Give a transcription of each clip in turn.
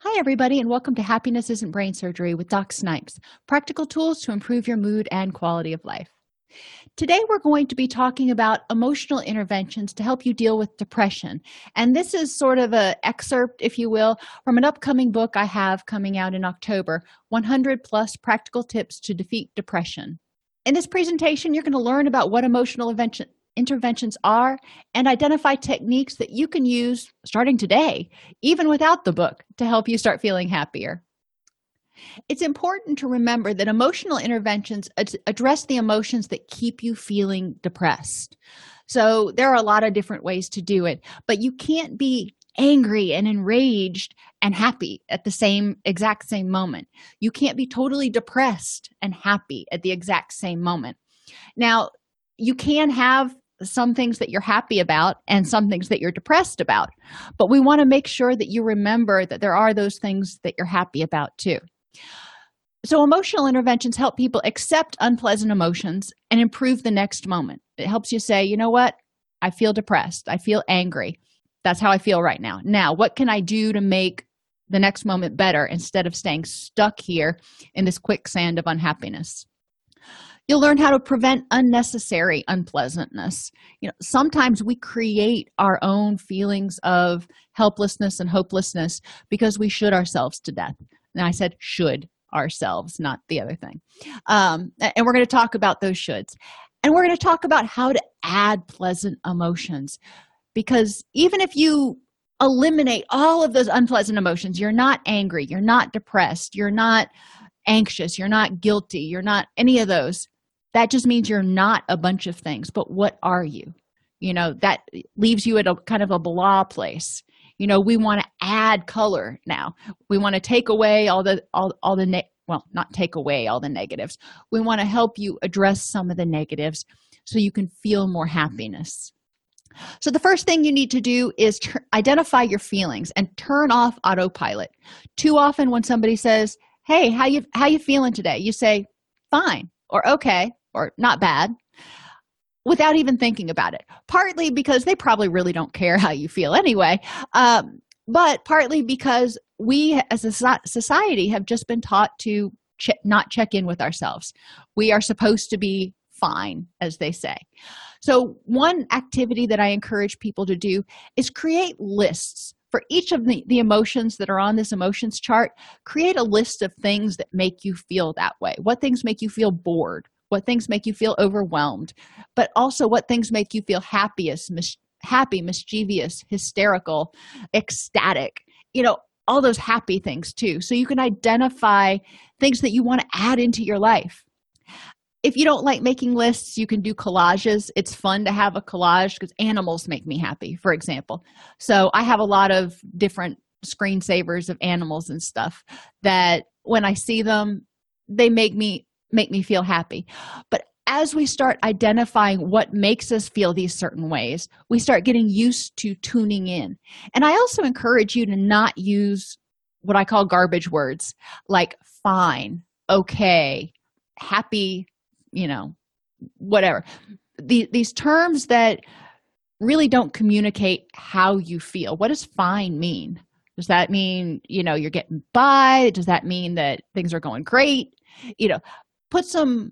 Hi, everybody, and welcome to Happiness Isn't Brain Surgery with Doc Snipes practical tools to improve your mood and quality of life. Today, we're going to be talking about emotional interventions to help you deal with depression. And this is sort of an excerpt, if you will, from an upcoming book I have coming out in October 100 plus practical tips to defeat depression. In this presentation, you're going to learn about what emotional intervention, interventions are and identify techniques that you can use starting today, even without the book, to help you start feeling happier. It's important to remember that emotional interventions address the emotions that keep you feeling depressed. So, there are a lot of different ways to do it, but you can't be angry and enraged and happy at the same exact same moment. You can't be totally depressed and happy at the exact same moment. Now, you can have some things that you're happy about and some things that you're depressed about. But we want to make sure that you remember that there are those things that you're happy about too. So, emotional interventions help people accept unpleasant emotions and improve the next moment. It helps you say, you know what? I feel depressed. I feel angry. That's how I feel right now. Now, what can I do to make the next moment better instead of staying stuck here in this quicksand of unhappiness? You'll learn how to prevent unnecessary unpleasantness. You know, sometimes we create our own feelings of helplessness and hopelessness because we should ourselves to death. And I said should ourselves, not the other thing. Um, and we're going to talk about those shoulds. And we're going to talk about how to add pleasant emotions. Because even if you eliminate all of those unpleasant emotions, you're not angry, you're not depressed, you're not anxious, you're not guilty, you're not any of those that just means you're not a bunch of things but what are you? You know that leaves you at a kind of a blah place. You know we want to add color now. We want to take away all the all, all the ne- well not take away all the negatives. We want to help you address some of the negatives so you can feel more happiness. So the first thing you need to do is identify your feelings and turn off autopilot. Too often when somebody says hey how you how you feeling today? you say fine or okay or not bad without even thinking about it. Partly because they probably really don't care how you feel anyway um, but partly because we as a society have just been taught to ch- not check in with ourselves. We are supposed to be fine as they say. So one activity that i encourage people to do is create lists for each of the, the emotions that are on this emotions chart. Create a list of things that make you feel that way. What things make you feel bored what things make you feel overwhelmed but also what things make you feel happiest mis- happy mischievous hysterical ecstatic you know all those happy things too. So you can identify things that you want to add into your life. If you don't like making lists you can do collages. It's fun to have a collage because animals make me happy for example. So i have a lot of different screensavers of animals and stuff that when i see them they make me make me feel happy. But as we start identifying what makes us feel these certain ways we start getting used to tuning in. And i also encourage you to not use what i call garbage words like fine okay happy you know whatever. The, these terms that really don't communicate how you feel. What does fine mean? Does that mean you know you're getting by? Does that mean that things are going great? You know put some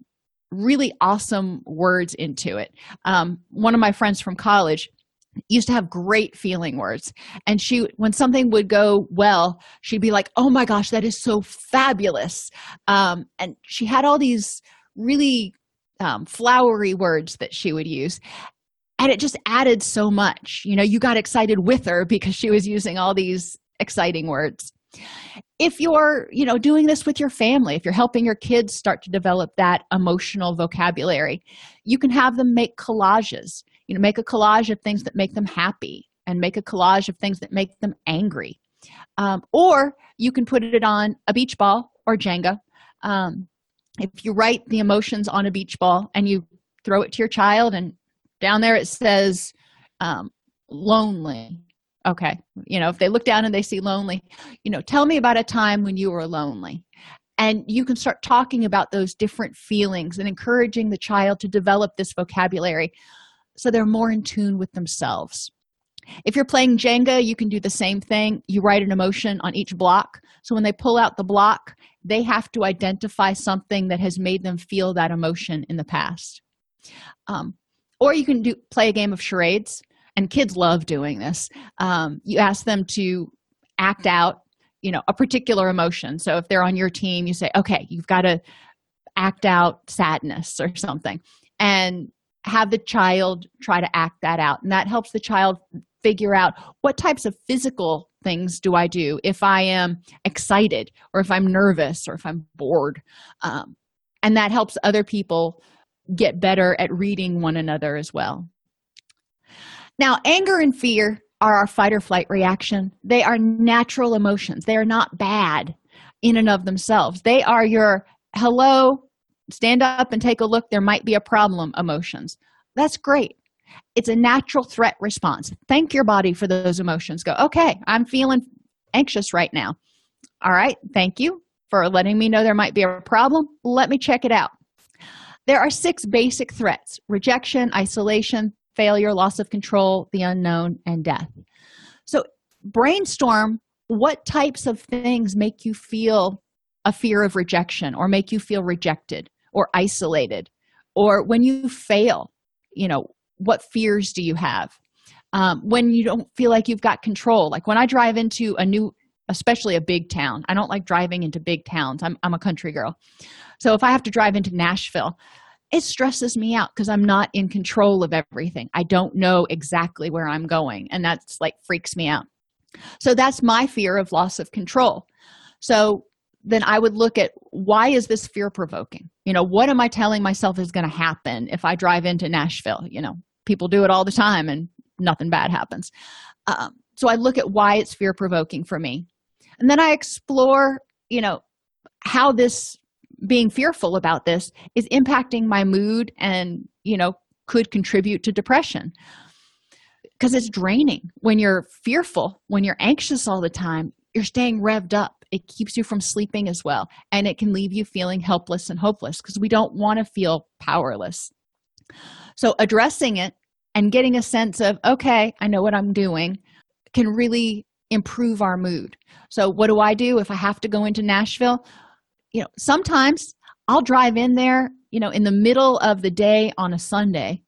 really awesome words into it. Um, one of my friends from college used to have great feeling words and she when something would go well she'd be like oh my gosh that is so fabulous. Um, and she had all these really um, flowery words that she would use and it just added so much. You know you got excited with her because she was using all these exciting words if you're you know doing this with your family if you're helping your kids start to develop that emotional vocabulary you can have them make collages. You know make a collage of things that make them happy and make a collage of things that make them angry. Um, or you can put it on a beach ball or jenga. Um, if you write the emotions on a beach ball and you throw it to your child and down there it says um, lonely okay. You know if they look down and they see lonely you know tell me about a time when you were lonely. And you can start talking about those different feelings and encouraging the child to develop this vocabulary so they're more in tune with themselves. If you're playing jenga you can do the same thing. You write an emotion on each block. So when they pull out the block they have to identify something that has made them feel that emotion in the past. Um, or you can do play a game of charades and kids love doing this um, you ask them to act out you know a particular emotion. So if they're on your team you say okay you've got to act out sadness or something and have the child try to act that out. And that helps the child figure out what types of physical things do i do if i am excited or if i'm nervous or if i'm bored? Um, and that helps other people get better at reading one another as well now anger and fear are our fight or flight reaction. They are natural emotions. They are not bad in and of themselves. They are your hello stand up and take a look. There might be a problem emotions. That's great. It's a natural threat response. Thank your body for those emotions. Go okay i'm feeling anxious right now. All right thank you for letting me know there might be a problem. Let me check it out. There are six basic threats rejection isolation failure loss of control the unknown and death. So brainstorm what types of things make you feel a fear of rejection or make you feel rejected or isolated or when you fail you know what fears do you have? Um, when you don't feel like you've got control. Like when i drive into a new especially a big town i don't like driving into big towns. I'm, I'm a country girl. So if i have to drive into nashville it stresses me out because i'm not in control of everything. I don't know exactly where i'm going and that's like freaks me out. So that's my fear of loss of control. So then i would look at why is this fear provoking? You know what am i telling myself is going to happen if i drive into nashville? You know people do it all the time and nothing bad happens. Um, so i look at why it's fear provoking for me. And then i explore you know how this being fearful about this is impacting my mood and you know could contribute to depression. Because it's draining. When you're fearful when you're anxious all the time you're staying revved up. It keeps you from sleeping as well and it can leave you feeling helpless and hopeless because we don't want to feel powerless. So addressing it and getting a sense of okay i know what i'm doing can really improve our mood. So what do i do if i have to go into nashville you know sometimes i'll drive in there you know in the middle of the day on a sunday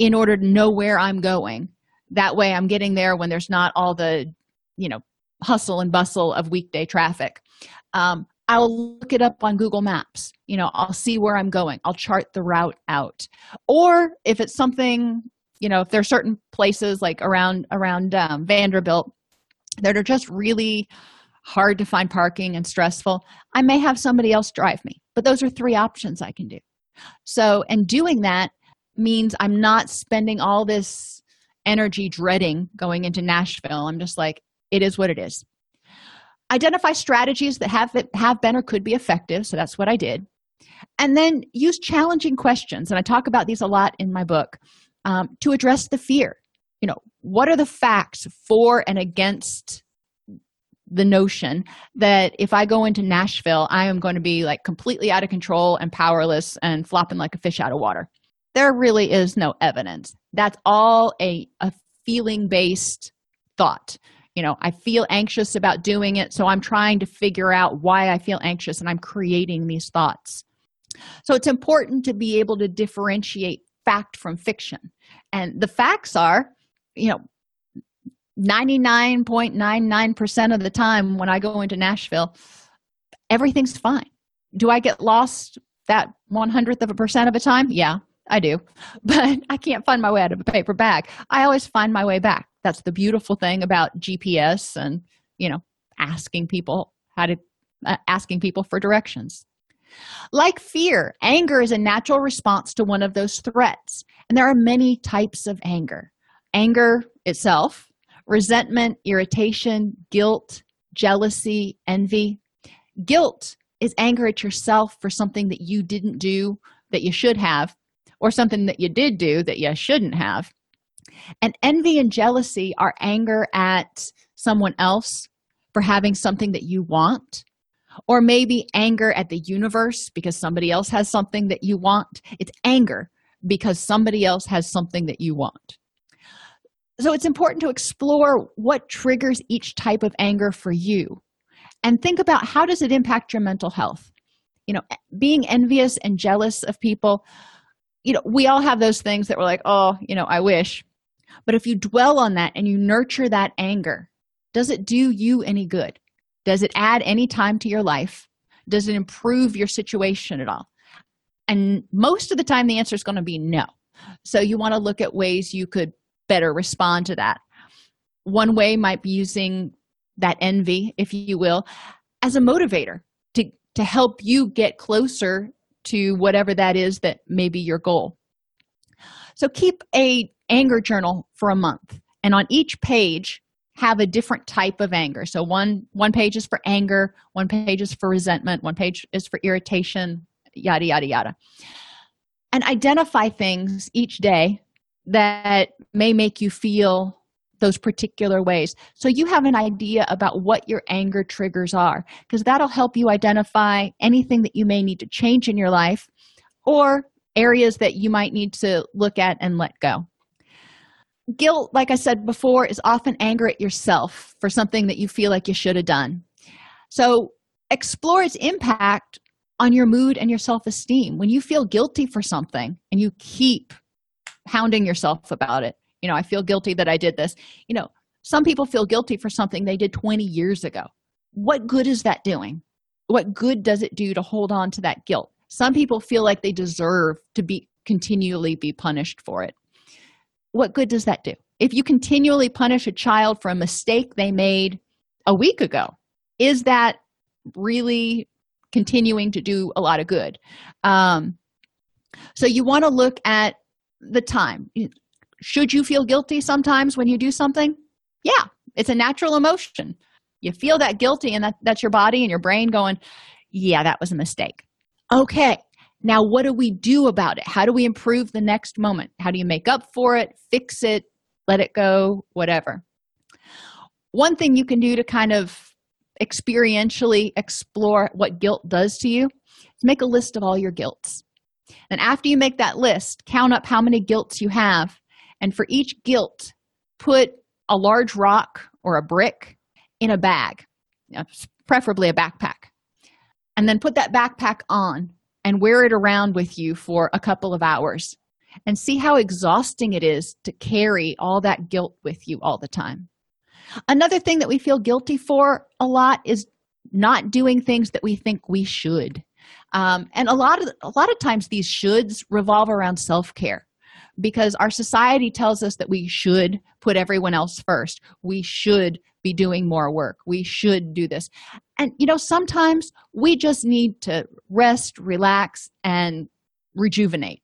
in order to know where i'm going. That way i'm getting there when there's not all the you know hustle and bustle of weekday traffic. Um, i'll look it up on google maps. You know i'll see where i'm going. I'll chart the route out. Or if it's something you know if there are certain places like around around um, vanderbilt that are just really hard to find parking and stressful i may have somebody else drive me. But those are three options i can do. So and doing that means i'm not spending all this energy dreading going into nashville. I'm just like it is what it is. Identify strategies that have have been or could be effective. So that's what i did. And then use challenging questions. And i talk about these a lot in my book um, to address the fear. You know what are the facts for and against the notion that if i go into nashville i am going to be like completely out of control and powerless and flopping like a fish out of water. There really is no evidence. That's all a, a feeling based thought. You know i feel anxious about doing it so i'm trying to figure out why i feel anxious and i'm creating these thoughts. So it's important to be able to differentiate fact from fiction. And the facts are you know 99.99% of the time when i go into nashville everything's fine. Do i get lost that 100th of a percent of the time? Yeah i do. But i can't find my way out of a paper bag. I always find my way back. That's the beautiful thing about gps and you know asking people how to uh, asking people for directions. Like fear anger is a natural response to one of those threats. And there are many types of anger. Anger itself resentment irritation guilt jealousy envy. Guilt is anger at yourself for something that you didn't do that you should have or something that you did do that you shouldn't have. And envy and jealousy are anger at someone else for having something that you want or maybe anger at the universe because somebody else has something that you want. It's anger because somebody else has something that you want So it's important to explore what triggers each type of anger for you and think about how does it impact your mental health. You know, being envious and jealous of people, you know, we all have those things that we're like, oh, you know, I wish. But if you dwell on that and you nurture that anger, does it do you any good? Does it add any time to your life? Does it improve your situation at all? And most of the time, the answer is going to be no. So you want to look at ways you could better respond to that. One way might be using that envy, if you will, as a motivator to, to help you get closer to whatever that is that may be your goal. So keep a anger journal for a month, and on each page, have a different type of anger. So one one page is for anger, one page is for resentment, one page is for irritation, yada yada yada. And identify things each day that may make you feel those particular ways. So you have an idea about what your anger triggers are, because that'll help you identify anything that you may need to change in your life or areas that you might need to look at and let go. Guilt, like I said before, is often anger at yourself for something that you feel like you should have done. So explore its impact on your mood and your self esteem. When you feel guilty for something and you keep hounding yourself about it, you know, I feel guilty that I did this. You know, some people feel guilty for something they did 20 years ago. What good is that doing? What good does it do to hold on to that guilt? Some people feel like they deserve to be continually be punished for it what good does that do if you continually punish a child for a mistake they made a week ago is that really continuing to do a lot of good um, so you want to look at the time should you feel guilty sometimes when you do something yeah it's a natural emotion you feel that guilty and that, that's your body and your brain going yeah that was a mistake okay now, what do we do about it? How do we improve the next moment? How do you make up for it, fix it, let it go, whatever? One thing you can do to kind of experientially explore what guilt does to you is make a list of all your guilts. And after you make that list, count up how many guilts you have. And for each guilt, put a large rock or a brick in a bag, uh, preferably a backpack. And then put that backpack on and wear it around with you for a couple of hours and see how exhausting it is to carry all that guilt with you all the time. Another thing that we feel guilty for a lot is not doing things that we think we should. Um, and a lot of a lot of times these shoulds revolve around self-care because our society tells us that we should put everyone else first. We should be doing more work. We should do this. And, you know, sometimes we just need to rest, relax, and rejuvenate.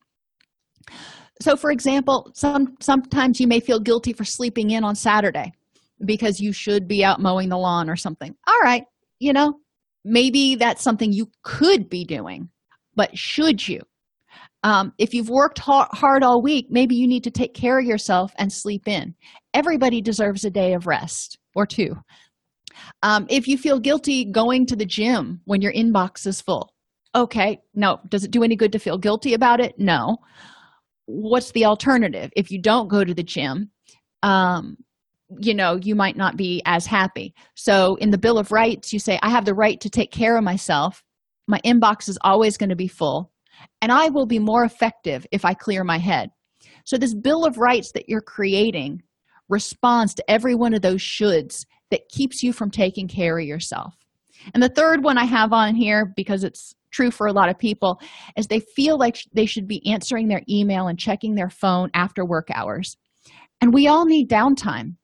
So, for example, some sometimes you may feel guilty for sleeping in on Saturday because you should be out mowing the lawn or something. All right, you know, maybe that's something you could be doing, but should you? Um, if you've worked hard all week, maybe you need to take care of yourself and sleep in. Everybody deserves a day of rest or two. Um, if you feel guilty going to the gym when your inbox is full, okay, no. Does it do any good to feel guilty about it? No. What's the alternative? If you don't go to the gym, um, you know, you might not be as happy. So in the Bill of Rights, you say, I have the right to take care of myself. My inbox is always going to be full, and I will be more effective if I clear my head. So, this Bill of Rights that you're creating responds to every one of those shoulds that keeps you from taking care of yourself. And the third one I have on here, because it's true for a lot of people, is they feel like they should be answering their email and checking their phone after work hours. And we all need downtime.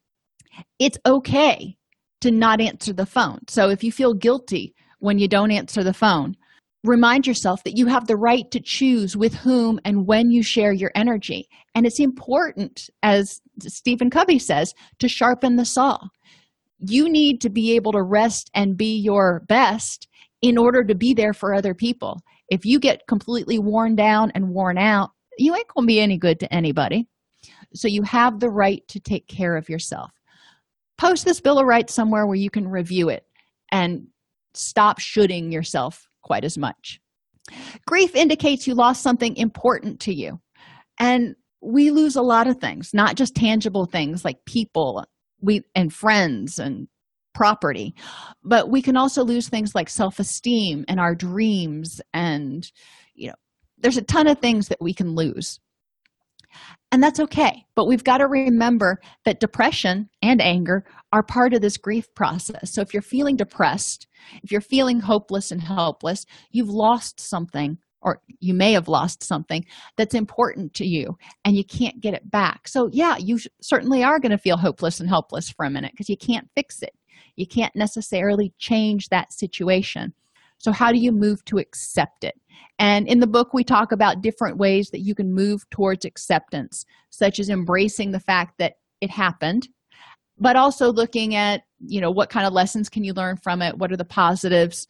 It's okay to not answer the phone. So if you feel guilty when you don't answer the phone, remind yourself that you have the right to choose with whom and when you share your energy. And it's important, as Stephen Covey says, to sharpen the saw. You need to be able to rest and be your best in order to be there for other people. If you get completely worn down and worn out, you ain't to be any good to anybody. So you have the right to take care of yourself. Post this Bill of Rights somewhere where you can review it and stop shooting yourself quite as much. Grief indicates you lost something important to you. And we lose a lot of things not just tangible things like people we and friends and property but we can also lose things like self-esteem and our dreams and you know there's a ton of things that we can lose and that's okay. But we've got to remember that depression and anger are part of this grief process. So if you're feeling depressed if you're feeling hopeless and helpless you've lost something or you may have lost something that's important to you and you can't get it back. So yeah you certainly are going to feel hopeless and helpless for a minute because you can't fix it. You can't necessarily change that situation so how do you move to accept it? And in the book we talk about different ways that you can move towards acceptance such as embracing the fact that it happened but also looking at you know what kind of lessons can you learn from it? What are the positives?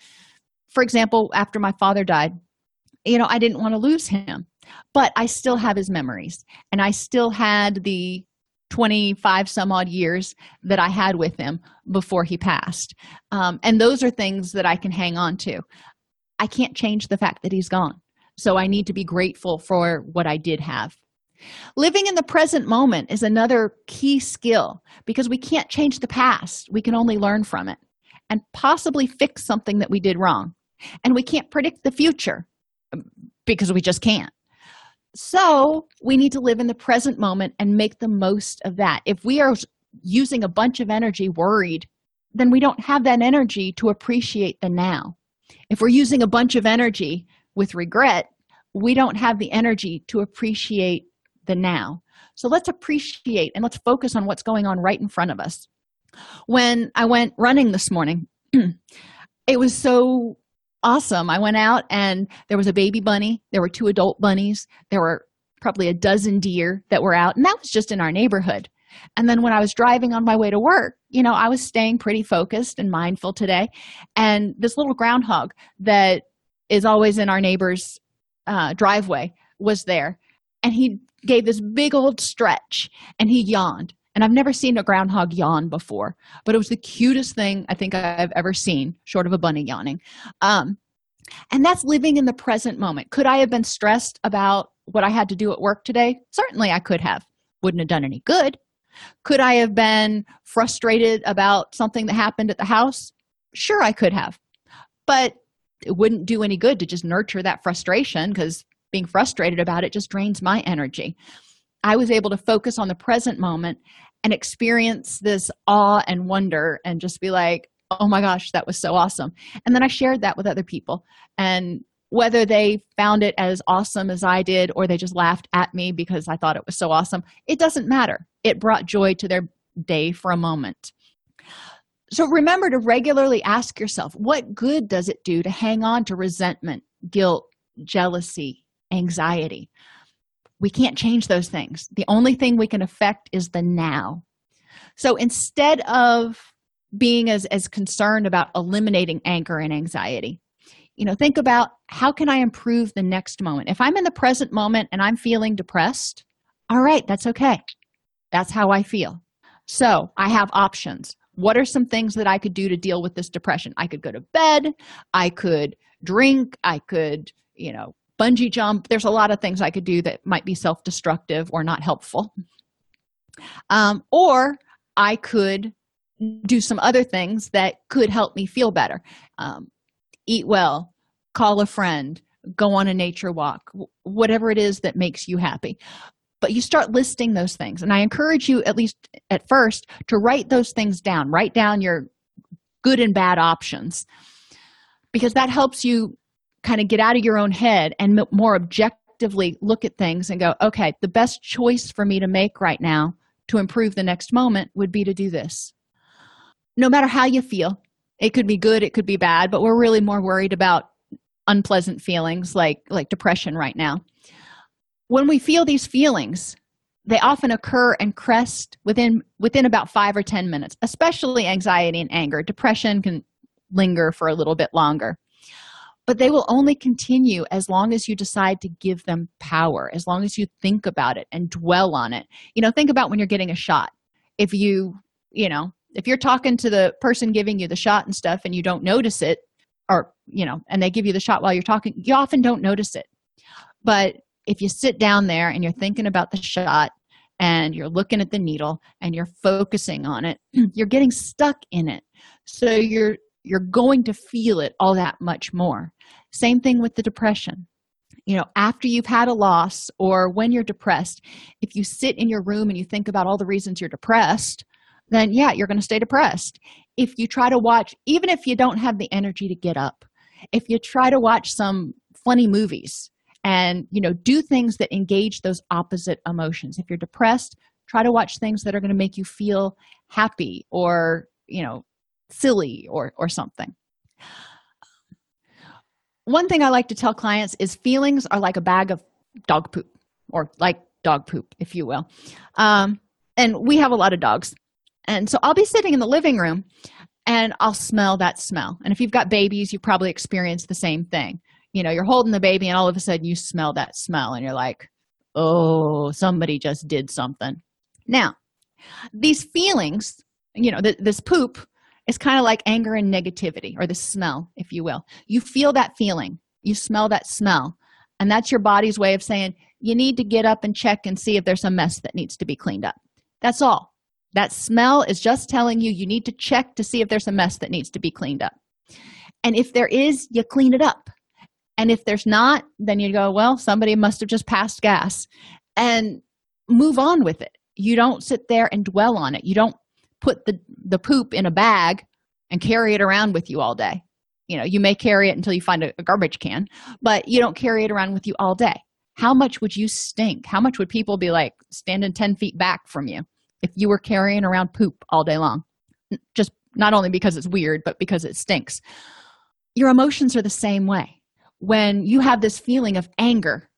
For example after my father died you know i didn't want to lose him but i still have his memories and i still had the 25 some odd years that i had with him before he passed. Um, and those are things that i can hang on to. I can't change the fact that he's gone. So i need to be grateful for what i did have. Living in the present moment is another key skill because we can't change the past. We can only learn from it and possibly fix something that we did wrong. And we can't predict the future because we just can't. So we need to live in the present moment and make the most of that. If we are using a bunch of energy worried, then we don't have that energy to appreciate the now. If we're using a bunch of energy with regret, we don't have the energy to appreciate the now. So let's appreciate and let's focus on what's going on right in front of us. When I went running this morning, it was so awesome. I went out and there was a baby bunny, there were two adult bunnies, there were probably a dozen deer that were out, and that was just in our neighborhood. And then when I was driving on my way to work, you know, I was staying pretty focused and mindful today. And this little groundhog that is always in our neighbor's uh, driveway was there. And he gave this big old stretch and he yawned and i've never seen a groundhog yawn before but it was the cutest thing i think i've ever seen short of a bunny yawning. Um, and that's living in the present moment. Could i have been stressed about what i had to do at work today? Certainly i could have. Wouldn't have done any good. Could i have been frustrated about something that happened at the house? Sure i could have. But it wouldn't do any good to just nurture that frustration because being frustrated about it just drains my energy I was able to focus on the present moment and experience this awe and wonder and just be like, oh my gosh, that was so awesome. And then I shared that with other people. And whether they found it as awesome as I did or they just laughed at me because I thought it was so awesome, it doesn't matter. It brought joy to their day for a moment. So remember to regularly ask yourself what good does it do to hang on to resentment, guilt, jealousy, anxiety? We can't change those things. The only thing we can affect is the now. So instead of being as as concerned about eliminating anger and anxiety you know think about how can i improve the next moment? If i'm in the present moment and i'm feeling depressed all right that's okay. That's how i feel. So i have options. What are some things that i could do to deal with this depression? I could go to bed. I could drink. I could you know bungee jump. There's a lot of things i could do that might be self-destructive or not helpful. Um, or i could do some other things that could help me feel better. Um, eat well call a friend go on a nature walk whatever it is that makes you happy. But you start listing those things. And i encourage you at least at first to write those things down. Write down your good and bad options. Because that helps you kind of get out of your own head and more objectively look at things and go okay the best choice for me to make right now to improve the next moment would be to do this. No matter how you feel it could be good it could be bad but we're really more worried about unpleasant feelings like like depression right now. When we feel these feelings they often occur and crest within within about five or ten minutes especially anxiety and anger. Depression can linger for a little bit longer but they will only continue as long as you decide to give them power as long as you think about it and dwell on it. You know think about when you're getting a shot. If you you know if you're talking to the person giving you the shot and stuff and you don't notice it or you know and they give you the shot while you're talking you often don't notice it. But if you sit down there and you're thinking about the shot and you're looking at the needle and you're focusing on it you're getting stuck in it. So you're you're going to feel it all that much more. Same thing with the depression. You know after you've had a loss or when you're depressed if you sit in your room and you think about all the reasons you're depressed then yeah you're going to stay depressed. If you try to watch even if you don't have the energy to get up if you try to watch some funny movies and you know do things that engage those opposite emotions. If you're depressed try to watch things that are going to make you feel happy or you know silly or or something. One thing i like to tell clients is feelings are like a bag of dog poop or like dog poop if you will. Um, and we have a lot of dogs. And so i'll be sitting in the living room and i'll smell that smell. And if you've got babies you probably experience the same thing. You know you're holding the baby and all of a sudden you smell that smell and you're like oh somebody just did something. Now these feelings you know th- this poop is kind of like anger and negativity or the smell if you will. You feel that feeling. You smell that smell. And that's your body's way of saying you need to get up and check and see if there's a mess that needs to be cleaned up. That's all. That smell is just telling you you need to check to see if there's a mess that needs to be cleaned up. And if there is you clean it up. And if there's not then you go well somebody must have just passed gas. And move on with it. You don't sit there and dwell on it. You don't put the the poop in a bag and carry it around with you all day. You know you may carry it until you find a, a garbage can but you don't carry it around with you all day. How much would you stink? How much would people be like standing 10 feet back from you if you were carrying around poop all day long? Just not only because it's weird but because it stinks. Your emotions are the same way. When you have this feeling of anger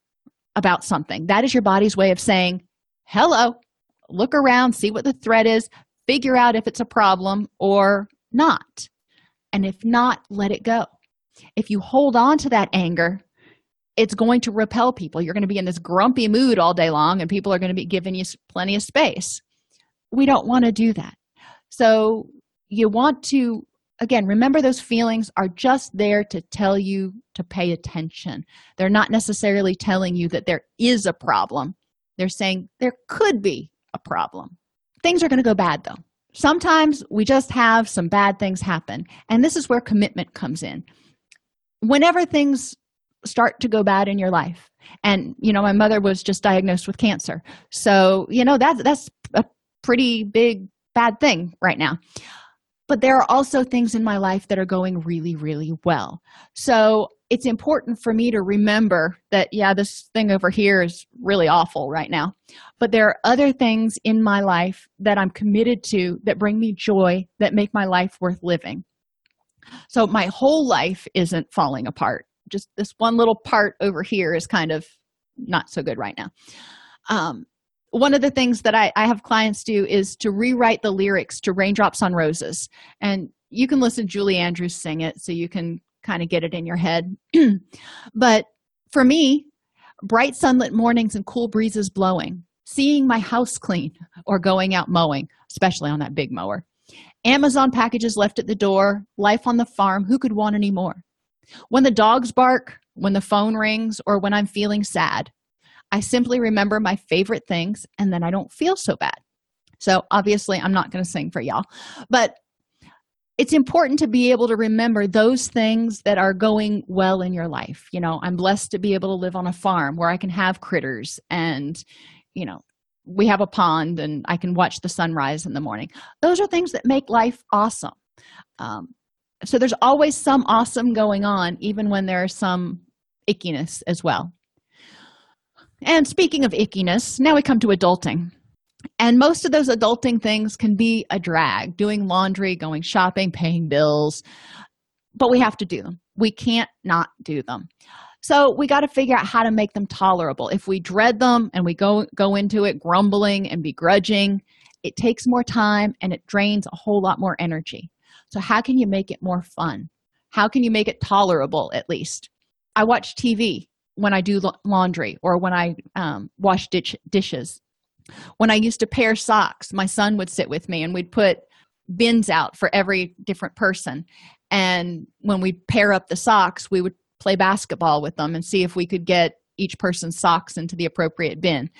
about something that is your body's way of saying hello look around see what the threat is figure out if it's a problem or not. And if not let it go. If you hold on to that anger it's going to repel people. You're going to be in this grumpy mood all day long and people are going to be giving you plenty of space. We don't want to do that. So you want to again remember those feelings are just there to tell you to pay attention. They're not necessarily telling you that there is a problem. They're saying there could be a problem things are going to go bad though. Sometimes we just have some bad things happen and this is where commitment comes in. Whenever things start to go bad in your life and you know my mother was just diagnosed with cancer so you know that's that's a pretty big bad thing right now. But there are also things in my life that are going really really well. So it's important for me to remember that yeah this thing over here is really awful right now. But there are other things in my life that i'm committed to that bring me joy that make my life worth living. So my whole life isn't falling apart. Just this one little part over here is kind of not so good right now. Um, one of the things that I, I have clients do is to rewrite the lyrics to raindrops on roses. And you can listen to julie andrews sing it so you can kind of get it in your head. But for me bright sunlit mornings and cool breezes blowing seeing my house clean or going out mowing especially on that big mower. Amazon packages left at the door life on the farm who could want any more? When the dogs bark when the phone rings or when i'm feeling sad I simply remember my favorite things and then I don't feel so bad. So, obviously, I'm not going to sing for y'all, but it's important to be able to remember those things that are going well in your life. You know, I'm blessed to be able to live on a farm where I can have critters and, you know, we have a pond and I can watch the sunrise in the morning. Those are things that make life awesome. Um, so, there's always some awesome going on, even when there's some ickiness as well. And speaking of ickiness, now we come to adulting. And most of those adulting things can be a drag doing laundry, going shopping, paying bills, but we have to do them. We can't not do them. So we got to figure out how to make them tolerable. If we dread them and we go go into it grumbling and begrudging, it takes more time and it drains a whole lot more energy. So how can you make it more fun? How can you make it tolerable at least? I watch TV when I do laundry or when I um, wash ditch, dishes. When I used to pair socks, my son would sit with me and we'd put bins out for every different person. And when we pair up the socks, we would play basketball with them and see if we could get each person's socks into the appropriate bin.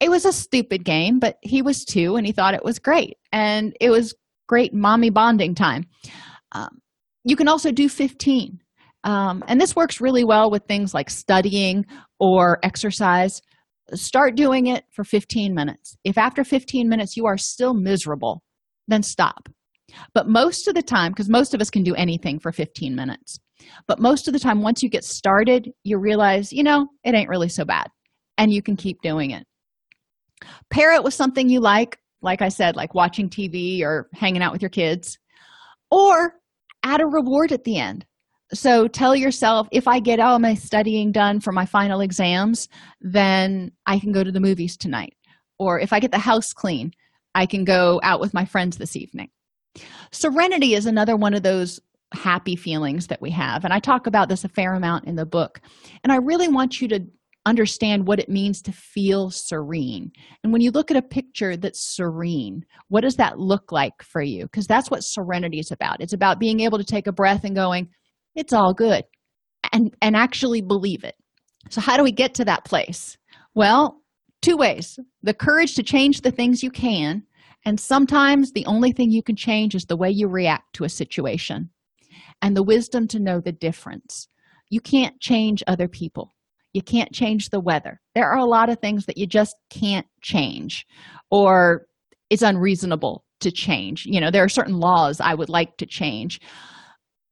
It was a stupid game but he was two and he thought it was great. And it was great mommy bonding time. Um, you can also do 15 um, and this works really well with things like studying or exercise start doing it for 15 minutes. If after 15 minutes you are still miserable then stop. But most of the time because most of us can do anything for 15 minutes but most of the time once you get started you realize you know it ain't really so bad and you can keep doing it. Pair it with something you like like i said like watching tv or hanging out with your kids or add a reward at the end so tell yourself if i get all my studying done for my final exams then i can go to the movies tonight. Or if i get the house clean i can go out with my friends this evening. Serenity is another one of those happy feelings that we have. And i talk about this a fair amount in the book. And i really want you to understand what it means to feel serene. And when you look at a picture that's serene what does that look like for you? Because that's what serenity is about. It's about being able to take a breath and going it's all good. And and actually believe it. So how do we get to that place? Well two ways. The courage to change the things you can and sometimes the only thing you can change is the way you react to a situation. And the wisdom to know the difference. You can't change other people. You can't change the weather. There are a lot of things that you just can't change or it's unreasonable to change. You know there are certain laws i would like to change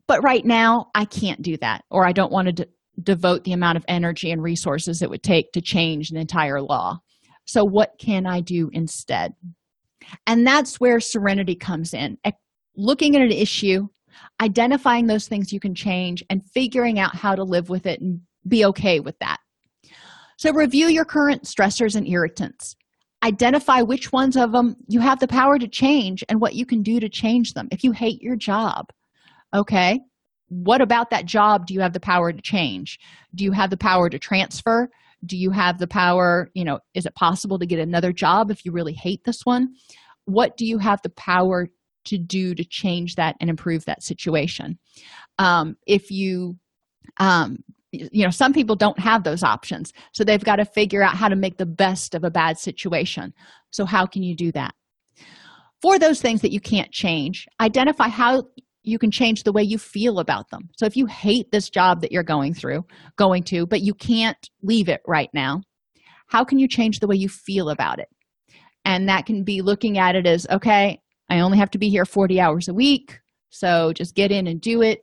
but right now i can't do that or i don't want to de- devote the amount of energy and resources it would take to change an entire law. So what can i do instead? And that's where serenity comes in. Looking at an issue identifying those things you can change and figuring out how to live with it and be okay with that. So review your current stressors and irritants. Identify which ones of them you have the power to change and what you can do to change them if you hate your job okay. What about that job do you have the power to change? Do you have the power to transfer? Do you have the power you know is it possible to get another job if you really hate this one? What do you have the power to do to change that and improve that situation? Um, if you um, you know some people don't have those options so they've got to figure out how to make the best of a bad situation. So how can you do that? For those things that you can't change identify how you can change the way you feel about them. So if you hate this job that you're going through going to but you can't leave it right now how can you change the way you feel about it? And that can be looking at it as okay i only have to be here 40 hours a week so just get in and do it.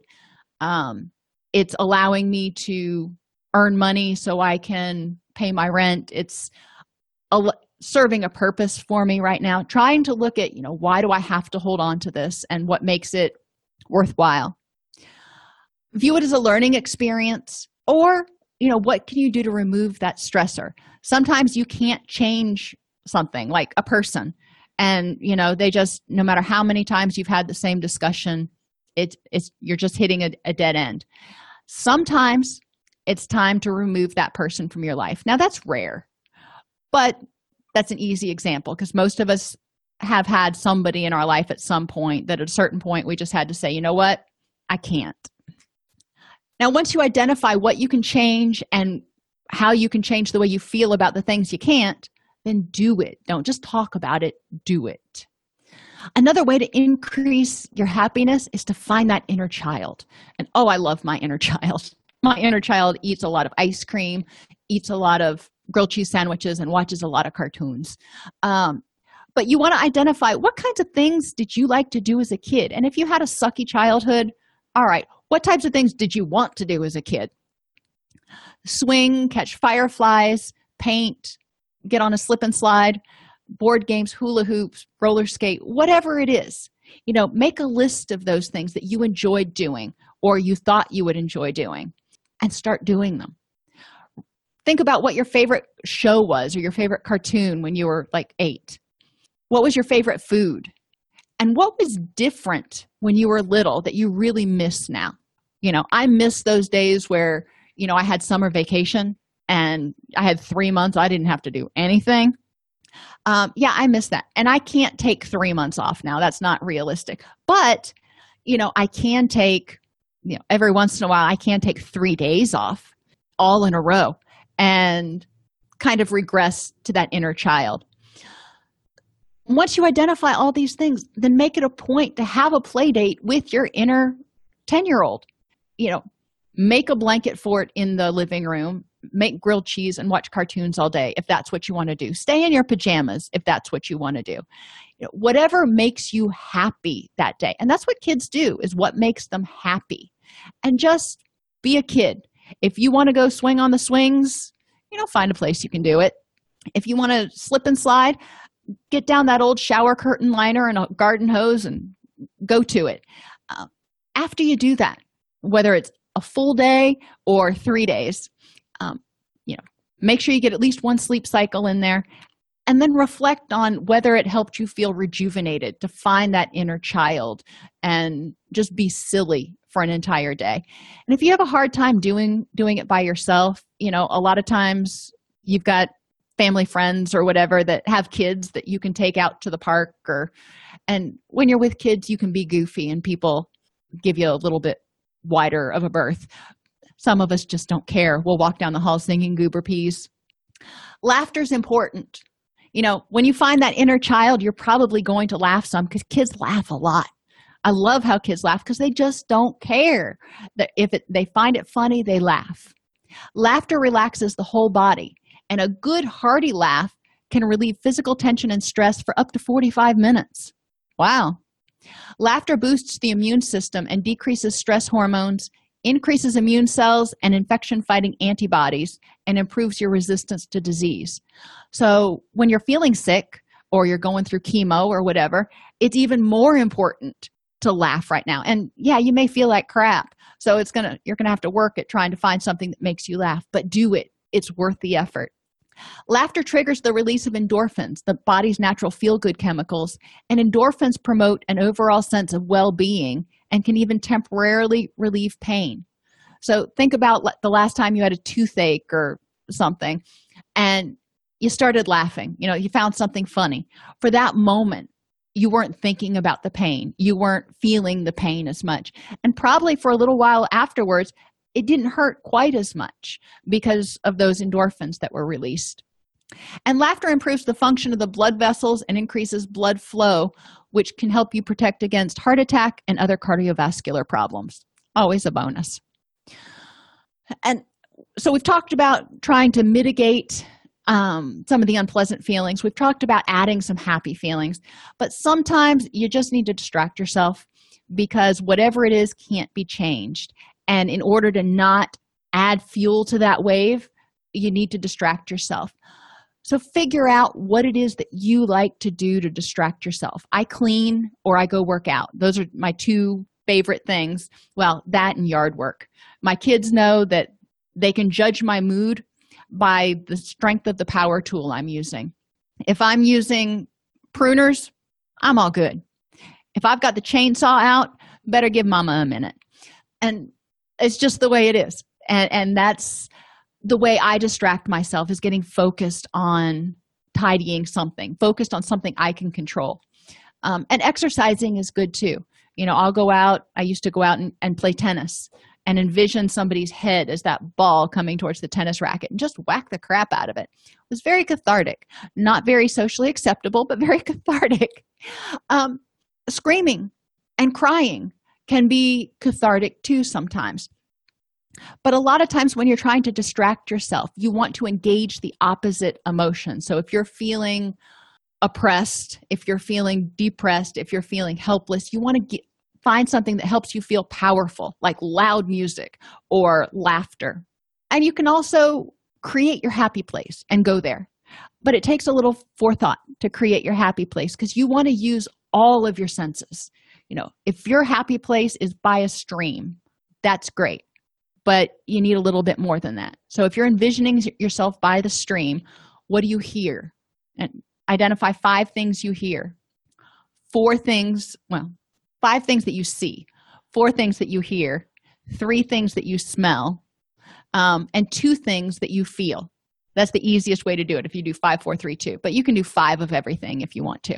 Um, it's allowing me to earn money so i can pay my rent. It's serving a purpose for me right now. Trying to look at you know why do i have to hold on to this and what makes it worthwhile. View it as a learning experience or you know what can you do to remove that stressor? Sometimes you can't change something like a person and you know they just no matter how many times you've had the same discussion it's it's you're just hitting a, a dead end. Sometimes it's time to remove that person from your life. Now that's rare but that's an easy example because most of us have had somebody in our life at some point that at a certain point we just had to say you know what? I can't. Now once you identify what you can change and how you can change the way you feel about the things you can't then do it. Don't just talk about it do it. Another way to increase your happiness is to find that inner child. And oh i love my inner child. My inner child eats a lot of ice cream eats a lot of grilled cheese sandwiches and watches a lot of cartoons. Um, but you want to identify what kinds of things did you like to do as a kid? And if you had a sucky childhood all right what types of things did you want to do as a kid? Swing catch fireflies paint get on a slip and slide board games hula hoops roller skate whatever it is. You know make a list of those things that you enjoyed doing or you thought you would enjoy doing and start doing them. Think about what your favorite show was or your favorite cartoon when you were like eight what was your favorite food? And what was different when you were little that you really miss now? You know i miss those days where you know i had summer vacation and i had three months i didn't have to do anything. Um, yeah i miss that. And i can't take three months off now. That's not realistic. But you know i can take you know every once in a while i can take three days off all in a row and kind of regress to that inner child once you identify all these things then make it a point to have a play date with your inner 10 year old you know make a blanket fort in the living room. Make grilled cheese and watch cartoons all day if that's what you want to do. Stay in your pajamas if that's what you want to do. You know, whatever makes you happy that day and that's what kids do is what makes them happy. And just be a kid. If you want to go swing on the swings you know find a place you can do it. If you want to slip and slide get down that old shower curtain liner and a garden hose and go to it. Uh, after you do that whether it's a full day or three days um, you know make sure you get at least one sleep cycle in there and then reflect on whether it helped you feel rejuvenated to find that inner child and just be silly for an entire day. And if you have a hard time doing doing it by yourself you know a lot of times you've got family friends or whatever that have kids that you can take out to the park or and when you're with kids you can be goofy and people give you a little bit wider of a berth. Some of us just don't care. We'll walk down the hall singing goober peas. Laughter's important. You know when you find that inner child you're probably going to laugh some because kids laugh a lot. I love how kids laugh because they just don't care. That if it, they find it funny they laugh. Laughter relaxes the whole body and a good hearty laugh can relieve physical tension and stress for up to 45 minutes. Wow. Laughter boosts the immune system and decreases stress hormones increases immune cells and infection fighting antibodies and improves your resistance to disease. So when you're feeling sick or you're going through chemo or whatever it's even more important to laugh right now. And yeah you may feel like crap so it's gonna you're gonna have to work at trying to find something that makes you laugh but do it. It's worth the effort laughter triggers the release of endorphins the body's natural feel-good chemicals and endorphins promote an overall sense of well-being and can even temporarily relieve pain. So think about the last time you had a toothache or something and you started laughing you know you found something funny. For that moment you weren't thinking about the pain. You weren't feeling the pain as much. And probably for a little while afterwards it didn't hurt quite as much because of those endorphins that were released. And laughter improves the function of the blood vessels and increases blood flow which can help you protect against heart attack and other cardiovascular problems. Always a bonus. And so we've talked about trying to mitigate um, some of the unpleasant feelings. We've talked about adding some happy feelings but sometimes you just need to distract yourself because whatever it is can't be changed and in order to not add fuel to that wave you need to distract yourself so figure out what it is that you like to do to distract yourself. I clean or I go work out. Those are my two favorite things. Well, that and yard work. My kids know that they can judge my mood by the strength of the power tool I'm using. If I'm using pruners, I'm all good. If I've got the chainsaw out, better give mama a minute. And it's just the way it is. And and that's the way I distract myself is getting focused on tidying something, focused on something I can control. Um, and exercising is good too. You know, I'll go out, I used to go out and, and play tennis and envision somebody's head as that ball coming towards the tennis racket and just whack the crap out of it. It was very cathartic, not very socially acceptable, but very cathartic. Um, screaming and crying can be cathartic too sometimes. But a lot of times when you're trying to distract yourself, you want to engage the opposite emotion. So if you're feeling oppressed, if you're feeling depressed, if you're feeling helpless, you want to get, find something that helps you feel powerful, like loud music or laughter. And you can also create your happy place and go there. But it takes a little forethought to create your happy place because you want to use all of your senses. You know, if your happy place is by a stream, that's great but you need a little bit more than that. So if you're envisioning yourself by the stream, what do you hear? And identify five things you hear. Four things, well, five things that you see, four things that you hear, three things that you smell, um, and two things that you feel. That's the easiest way to do it if you do five, four, three, two. But you can do five of everything if you want to.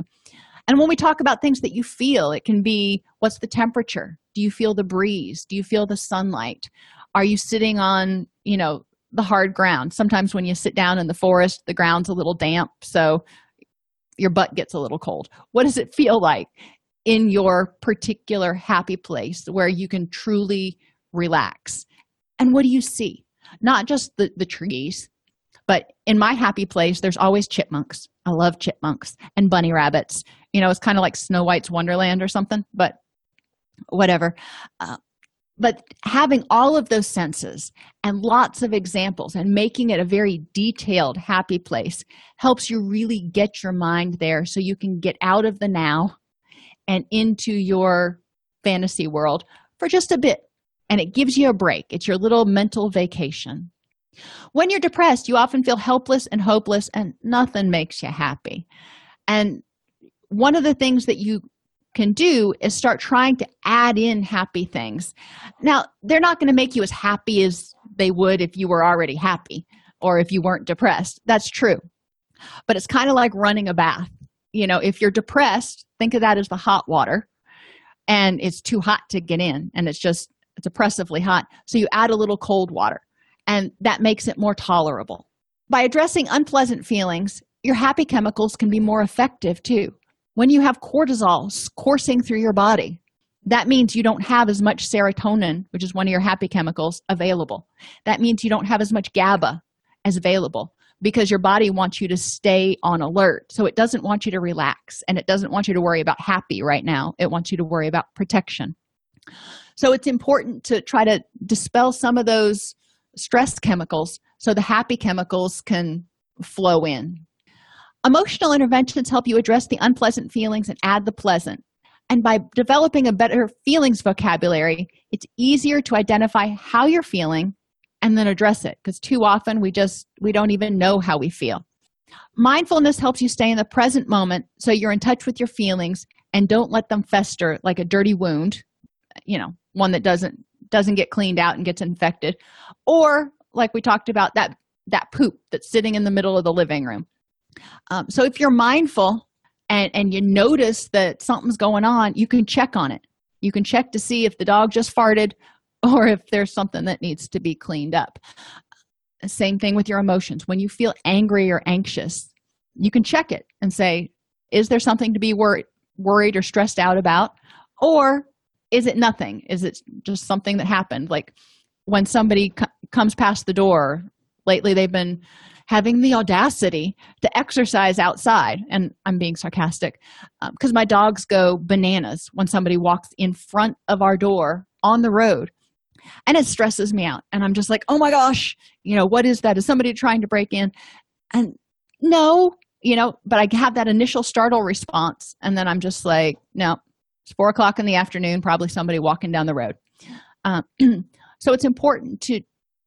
And when we talk about things that you feel, it can be what's the temperature? Do you feel the breeze? Do you feel the sunlight? are you sitting on you know the hard ground sometimes when you sit down in the forest the ground's a little damp so your butt gets a little cold what does it feel like in your particular happy place where you can truly relax and what do you see not just the, the trees but in my happy place there's always chipmunks i love chipmunks and bunny rabbits you know it's kind of like snow white's wonderland or something but whatever. Uh, but having all of those senses and lots of examples and making it a very detailed happy place helps you really get your mind there so you can get out of the now and into your fantasy world for just a bit. And it gives you a break. It's your little mental vacation. When you're depressed you often feel helpless and hopeless and nothing makes you happy. And one of the things that you can do is start trying to add in happy things. Now they're not going to make you as happy as they would if you were already happy or if you weren't depressed. That's true. But it's kind of like running a bath. You know if you're depressed think of that as the hot water and it's too hot to get in and it's just it's oppressively hot. So you add a little cold water and that makes it more tolerable. By addressing unpleasant feelings your happy chemicals can be more effective too when you have cortisol coursing through your body that means you don't have as much serotonin which is one of your happy chemicals available. That means you don't have as much gaba as available because your body wants you to stay on alert. So it doesn't want you to relax and it doesn't want you to worry about happy right now. It wants you to worry about protection. So it's important to try to dispel some of those stress chemicals so the happy chemicals can flow in emotional interventions help you address the unpleasant feelings and add the pleasant. And by developing a better feelings vocabulary it's easier to identify how you're feeling and then address it because too often we just we don't even know how we feel. Mindfulness helps you stay in the present moment so you're in touch with your feelings and don't let them fester like a dirty wound you know one that doesn't doesn't get cleaned out and gets infected. Or like we talked about that that poop that's sitting in the middle of the living room um, so if you're mindful and and you notice that something's going on you can check on it. You can check to see if the dog just farted or if there's something that needs to be cleaned up. Same thing with your emotions. When you feel angry or anxious you can check it and say is there something to be worried or stressed out about? Or is it nothing? Is it just something that happened? Like when somebody comes past the door lately they've been having the audacity to exercise outside. And i'm being sarcastic because um, my dogs go bananas when somebody walks in front of our door on the road. And it stresses me out. And i'm just like oh my gosh you know what is that? Is somebody trying to break in? And no you know but i have that initial startle response. And then i'm just like no it's four o'clock in the afternoon probably somebody walking down the road. Um, so it's important to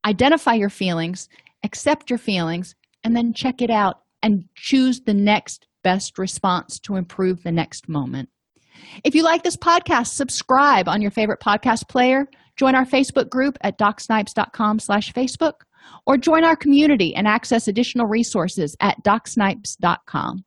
identify your feelings accept your feelings and then check it out and choose the next best response to improve the next moment. If you like this podcast subscribe on your favorite podcast player join our facebook group at docsnipes.com slash facebook or join our community and access additional resources at docsnipes.com